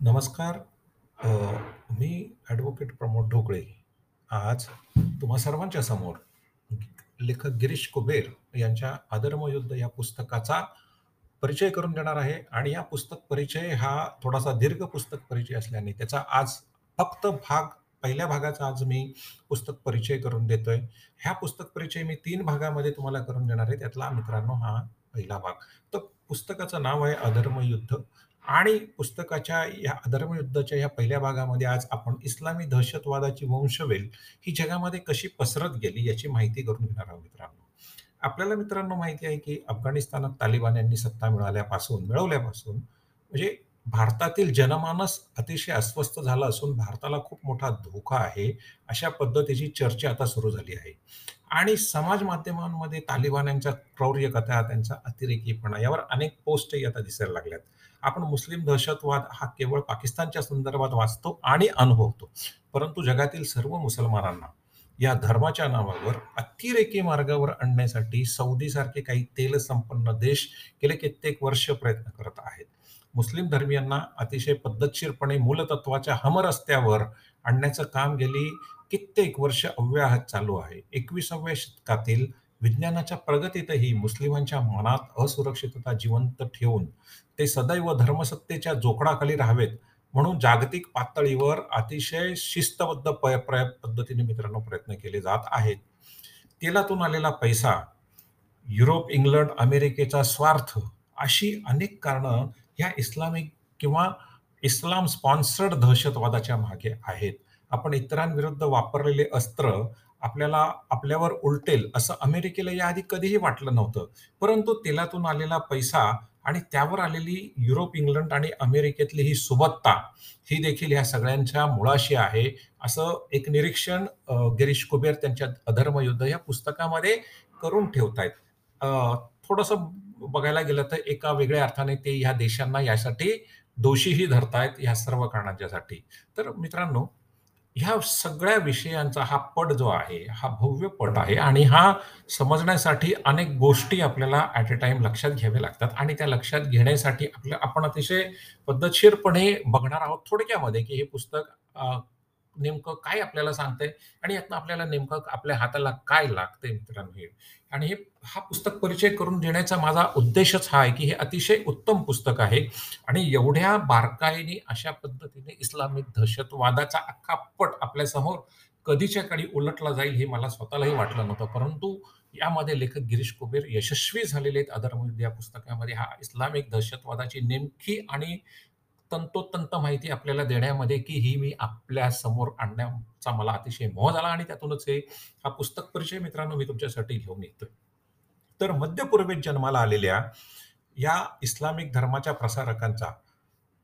नमस्कार. अ, मी ॲडव्होकेट प्रमोद ढोकळे. आज तुम्हा सर्वांच्या समोर लेखक गिरीश कुबेर यांच्या अधर्मयुद्ध या पुस्तकाचा परिचय करून देणार आहे आणि या पुस्तक परिचय हा थोडासा दीर्घ पुस्तक परिचय असल्याने त्याचा आज फक्त भाग पहिल्या भागाचा आज मी पुस्तक परिचय करून देतोय. ह्या पुस्तक परिचय मी तीन भागामध्ये तुम्हाला करून देणार आहे. त्यातला मित्रांनो हा पहिला भाग. तर पुस्तकाचं नाव आहे अधर्मयुद्ध आणि पुस्तकाच्या या अधर्मयुद्धाच्या या पहिल्या भागामध्ये आज आपण इस्लामी दहशतवादाची वंशवेल ही जगामध्ये कशी पसरत गेली याची माहिती करून घेणार आहोत मित्रांनो. आपल्याला मित्रांनो माहिती आहे की अफगाणिस्तानात तालिबान यांनी सत्ता मिळाल्यापासून मिळवल्यापासून म्हणजे भारतातील जनमानस अतिशय अस्वस्थ झालं असून भारताला खूप मोठा धोका आहे, अशा पद्धतीची चर्चा आता सुरू झाली आहे. आणि समाज माध्यमांमध्ये तालिबान यांचा क्रौर्य क्रौर्यकथा, त्यांचा अतिरेकीपणा यावर अनेक पोस्टही आता दिसायला लागल्यात. आपण मुस्लिम दहशतवाद हा केवळ पाकिस्तानच्या संदर्भात वाचतो आणि अनुभवतो. परंतु जगातील सर्व मुसलमानांना या धर्माच्या नावावर अतिरेकी मार्गावर आणण्यासाठी सौदीसारखे काही तेल संपन्न देश गेले कित्येक वर्ष प्रयत्न करत आहेत. मुस्लिम धर्मियांना अतिशय पद्धतशीरपणे मूलतत्त्वाच्या हमरस्त्यावर आणण्याचं काम गेली कित्येक वर्ष अव्याहत चालू आहे. 21व्या शतकातील विज्ञानाच्या प्रगतीतही मुस्लिमांच्या मनात असुरक्षितता जिवंत ठेवून ते सदैव धर्मसत्तेच्या जोखडाखाली राहावेत म्हणून जागतिक पातळीवर अतिशय शिस्तबद्ध पद्धतीने मित्रांनो प्रयत्न केले जात आहेत. तेलातून आलेला पैसा, युरोप, इंग्लंड, अमेरिकेचा स्वार्थ अशी अनेक कारणं ह्या इस्लामिक किंवा इस्लाम स्पॉन्सर्ड दहशतवादाच्या मागे आहेत. आपण इतरांविरुद्ध वापरलेले अस्त्र आपल्याला आपल्यावर उलटेल असं अमेरिकेला याआधी कधीही वाटलं नव्हतं. परंतु तेलातून आलेला पैसा आणि त्यावर आलेली युरोप, इंग्लंड आणि अमेरिकेतली ही सुबत्ता, ही देखील ह्या सगळ्यांच्या मुळाशी आहे, असं एक निरीक्षण गिरीश कुबेर त्यांच्या अधर्मयुद्ध या पुस्तकामध्ये करून ठेवतायत. अ, थोडंसं बघायला गेलं तर एका वेगळ्या अर्थाने ते ह्या देशांना यासाठी दोषीही धरतायत, ह्या सर्व कारणांच्यासाठी. तर मित्रांनो, ह्या सगळ्या विषयांचा हा पट जो आहे, हा भव्य पट आहे आणि हा समजण्यासाठी अनेक गोष्टी आपल्याला ॲट अ टाईम लक्षात घ्याव्या लागतात आणि त्या लक्षात घेण्यासाठी आपल्या आपण अतिशय पद्धतशीरपणे बघणार आहोत थोडक्यामध्ये, की हे पुस्तक नेमकं काय आपल्याला सांगतंय आणि यातनं आपल्याला नेमकं आपल्या हाताला काय लागतंय मित्रांनो हे. आणि हे हा पुस्तक परिचय करून देण्याचा माझा उद्देशच हा आहे, की हे अतिशय उत्तम पुस्तक आहे आणि एवढ्या बारकाईने अशा पद्धतीने इस्लामिक दहशतवादाचा अख्खा पट आपल्यासमोर कधीच्या काळी उलटला जाईल हे मला स्वतःलाही वाटलं नव्हतं. परंतु यामध्ये लेखक गिरीश कुबेर यशस्वी झालेले आहेत अधर्मयुद्ध या पुस्तकामध्ये. हा इस्लामिक दहशतवादाची नेमकी आणि तंतोतंत माहिती आपल्याला देण्यामध्ये, की ही मी आपल्यासमोर आणण्याचा मला अतिशय मोह झाला आणि त्यातूनच हे हा पुस्तक परिचय मित्रांनो मी तुमच्यासाठी घेऊन येतोय. तर मध्य पूर्वेत जन्माला आलेल्या या इस्लामिक धर्माच्या प्रसारकांचा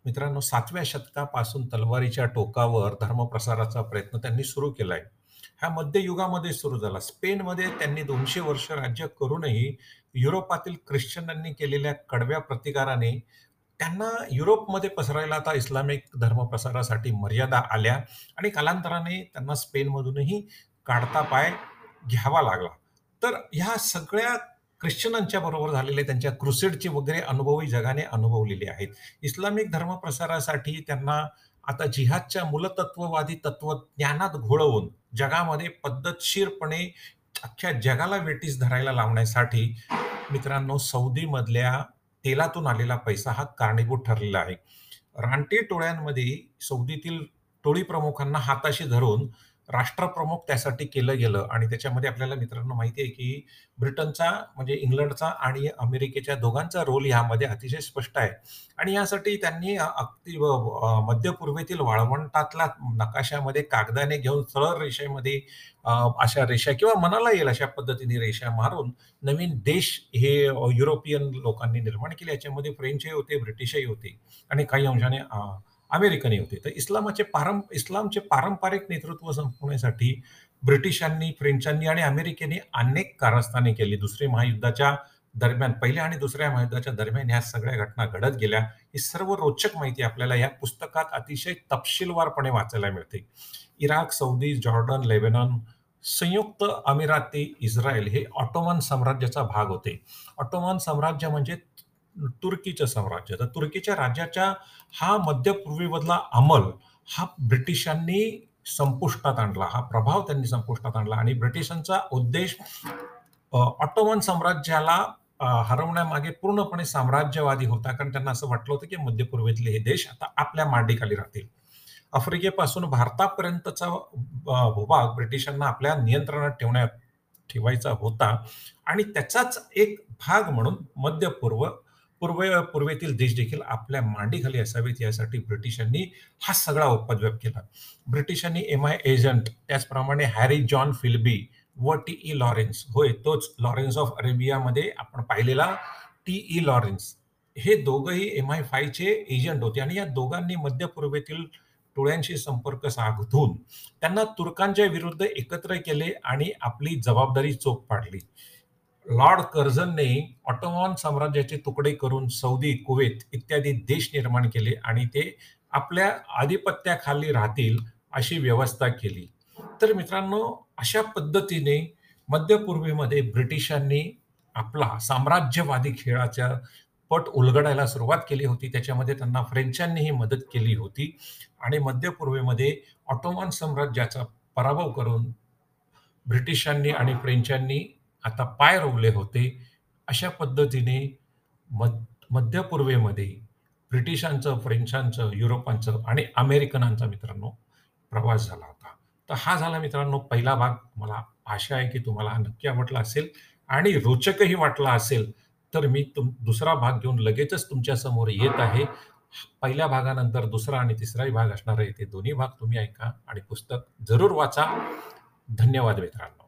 मित्रांनो सातव्या शतकापासून तलवारीच्या टोकावर धर्मप्रसाराचा प्रयत्न त्यांनी सुरू केलाय. हा मध्ययुगामध्ये सुरू झाला. स्पेनमध्ये त्यांनी दोनशे वर्ष राज्य करूनही युरोपातील ख्रिश्चनांनी केलेल्या कडव्या प्रतिकाराने त्यांना युरोपमध्ये पसरायला आता इस्लामिक धर्मप्रसारासाठी मर्यादा आल्या आणि कालांतराने त्यांना स्पेनमधूनही काढता पाय घ्यावा लागला. तर ह्या सगळ्या ख्रिश्चनांच्या बरोबर झालेले त्यांच्या क्रुसेडचे वगैरे अनुभवही जगाने अनुभवलेले आहेत. इस्लामिक धर्मप्रसारासाठी त्यांना आता जिहादच्या मूलतत्ववादी तत्वज्ञानात घोळवून जगामध्ये पद्धतशीरपणे अख्ख्या जगाला वेटीस धरायला लावण्यासाठी मित्रांनो सौदीमधल्या तेलातून आलेला पैसा हा कारणीभूत ठरलेला आहे. रानटी टोळ्यांमध्ये सौदीतील टोळी प्रमुखांना हाताशी धरून राष्ट्रप्रमुख त्यासाठी केलं गेलं आणि त्याच्यामध्ये आपल्याला मित्रांनो माहिती आहे, की ब्रिटनचा म्हणजे इंग्लंडचा आणि अमेरिकेच्या दोघांचा रोल ह्यामध्ये अतिशय स्पष्ट आहे. आणि यासाठी त्यांनी अगदी मध्यपूर्वेतील मध्य पूर्वेतील वाळवंटातला नकाशामध्ये कागदाने घेऊन सरळ रेषेमध्ये अशा रेषा किंवा मनाला येईल अशा पद्धतीने रेषा मारून नवीन देश हे युरोपियन लोकांनी निर्माण केले. याच्यामध्ये फ्रेंचही होते, ब्रिटिशही होते आणि काही अंशाने अमेरिकन होते. तर इस्लामाचे पारं इस्लामचे पारंपरिक नेतृत्व संपवण्यासाठी ब्रिटिशांनी, फ्रेंचांनी आणि अमेरिकेने अनेक कारस्थाने केली. दुसरे महायुद्धाच्या दरम्यान, पहिल्या आणि दुसऱ्या महायुद्धाच्या दरम्यान ह्या सगळ्या घटना घडत गेल्या. ही सर्व रोचक माहिती आपल्याला या पुस्तकात अतिशय तपशीलवारपणे वाचायला मिळते. इराक, सौदी, जॉर्डन, लेबेनॉन संयुक्त अमिराती, इस्रायल हे ऑटोमन साम्राज्याचा भाग होते. ऑटोमन साम्राज्य म्हणजे तुर्कीचं साम्राज्य. तर तुर्कीच्या राज्याच्या हा मध्य पूर्वेमधला अंमल हा ब्रिटिशांनी संपुष्टात आणला. हा प्रभाव त्यांनी संपुष्टात आणला आणि ब्रिटिशांचा उद्देश ऑटोमन साम्राज्याला हरवण्यामागे पूर्णपणे साम्राज्यवादी होता. कारण त्यांना असं वाटलं होतं, की मध्य पूर्वेतले हे देश आता आपल्या मांडीखाली राहतील. आफ्रिकेपासून भारतापर्यंतचा भूभाग ब्रिटिशांना आपल्या नियंत्रणात ठेवण्यात ठेवायचा होता आणि त्याचाच एक भाग म्हणून मध्य पूर्व पूर्वे पूर्वेतील देश देखील आपल्या मांडीखाली असावेत यासाठी ब्रिटिशांनी हा सगळा उपद्व्याप केला. ब्रिटिशांनी एम-आय एजंट, त्याचप्रमाणे हॅरी जॉन फिल्बी व टी-ई लॉरेन्स होय, तोच लॉरेन्स ऑफ अरेबियामध्ये आपण पाहिलेला टी-ई लॉरेन्स. हे दोघंही एम-आय-5 चे एजंट होते आणि या दोघांनी मध्य पूर्वेतील टोळ्यांशी संपर्क साधून त्यांना तुर्कांच्या विरुद्ध एकत्र केले आणि आपली जबाबदारी चोख पाडली. लॉर्ड कर्झनने ऑटोमॉन साम्राज्याचे तुकडे करून सौदी, कुवेत इत्यादी देश निर्माण केले आणि ते आपल्या आधिपत्याखाली राहतील अशी व्यवस्था केली. तर मित्रांनो, अशा पद्धतीने मध्य पूर्वेमध्ये ब्रिटिशांनी आपला साम्राज्यवादी खेळाचा पट उलगडायला सुरुवात केली होती. त्याच्यामध्ये त्यांना फ्रेंचांनीही मदत केली होती आणि मध्य पूर्वेमध्ये साम्राज्याचा पराभव करून ब्रिटिशांनी आणि फ्रेंचांनी आता पाय रोवले होते. अशा पद्धतीने मध मध्य पूर्वेमध्ये ब्रिटिशांचं, फ्रेंचांचं, युरोपांचं आणि अमेरिकनांचा मित्रांनो प्रवास झाला होता. तर हा झाला मित्रांनो पहिला भाग. मला आशा आहे की तुम्हाला नक्की आवडला असेल आणि रोचकही वाटला असेल. तर मी तुम दुसरा भाग घेऊन लगेचच तुमच्यासमोर येत आहे. पहिल्या भागानंतर दुसरा आणि तिसराही भाग असणार आहे. ते दोन्ही भाग तुम्ही ऐका आणि पुस्तक जरूर वाचा. धन्यवाद मित्रांनो.